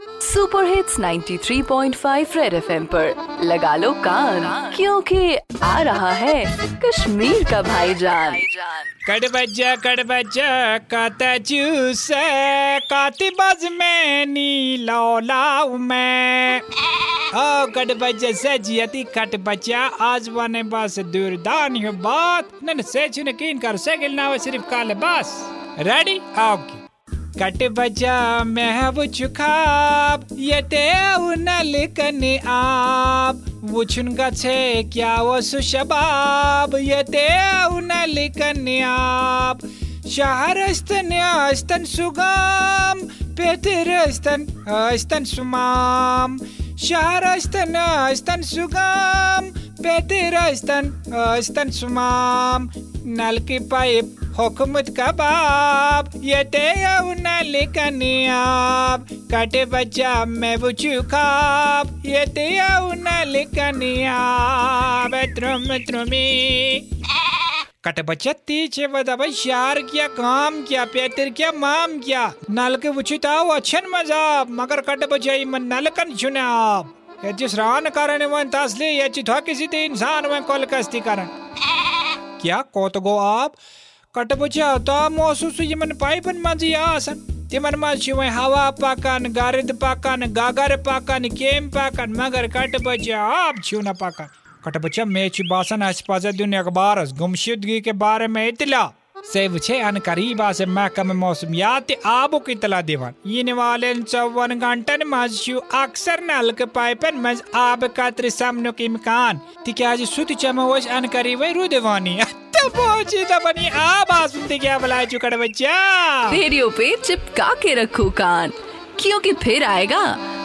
Super hits 93.5 red FM पर। लगा लो कान, क्योंकि आ रहा है कश्मीर का भाईजान। कड़ बजा कड़ बजा कत जूस काती बज में नी लौलाऊ मैं। ओ कट बजा सजियती कट बचा आज वने बस दूरदान हो बात। नन से चुने कीन कर सेगिल ना सिर्फ़ काले बस रेडी ओके कट बजा, मैं वो चुखाब ये ते उनल कने आप छुन गछे क्या वो सुशबाब, ये ते उनल कने आप शहरस्तन अस्तन सुगम पेतरस्तन अस्तन सुमाम। शहरस्तन अस्तन सुगम पेतरस्तन अस्तन सुमाम। नल की पाइप हुकूमत कबाब ये ते नल कनियाब काटे बच्चा मैं वो चुखाब ये ते नल कनियाब त्रुम, त्रुमी। कट बच्चा तीचे बदा भाई शार किया काम किया पेतर किया माम किया नल के वुचिताव अच्छन मज़ा। मगर कट बच्चा मन नल कन चुनाव याची श्रावण कारण वन तसली याची थोकी सी इंसान वन कोल कस्ती कारण। क्या कोत गो आप? कट बच्चा ता महसूस यमन पाइपन मजी आसन। तिमन मज हवा पकन, गर्द पकन, गगर पकन, केम पकन, मगर कट बचा आप छू न पकन। कट बच्चा मे बासन अस पज दिन अखबार गुमशुदगी के बारे में इतला। से वछे अन करीब से महकम मौसमियात आबुक इतला दिवन। इन वाले चौवन घंटन मज अक्सर नलक पाइपन मज आब कत्र समनुक इम्कान तिकाज सुत चम अन करीब रुदवानी चुकड़ बच्चा रेडियो पे चिपका के रखो कान। क्योंकि फिर आएगा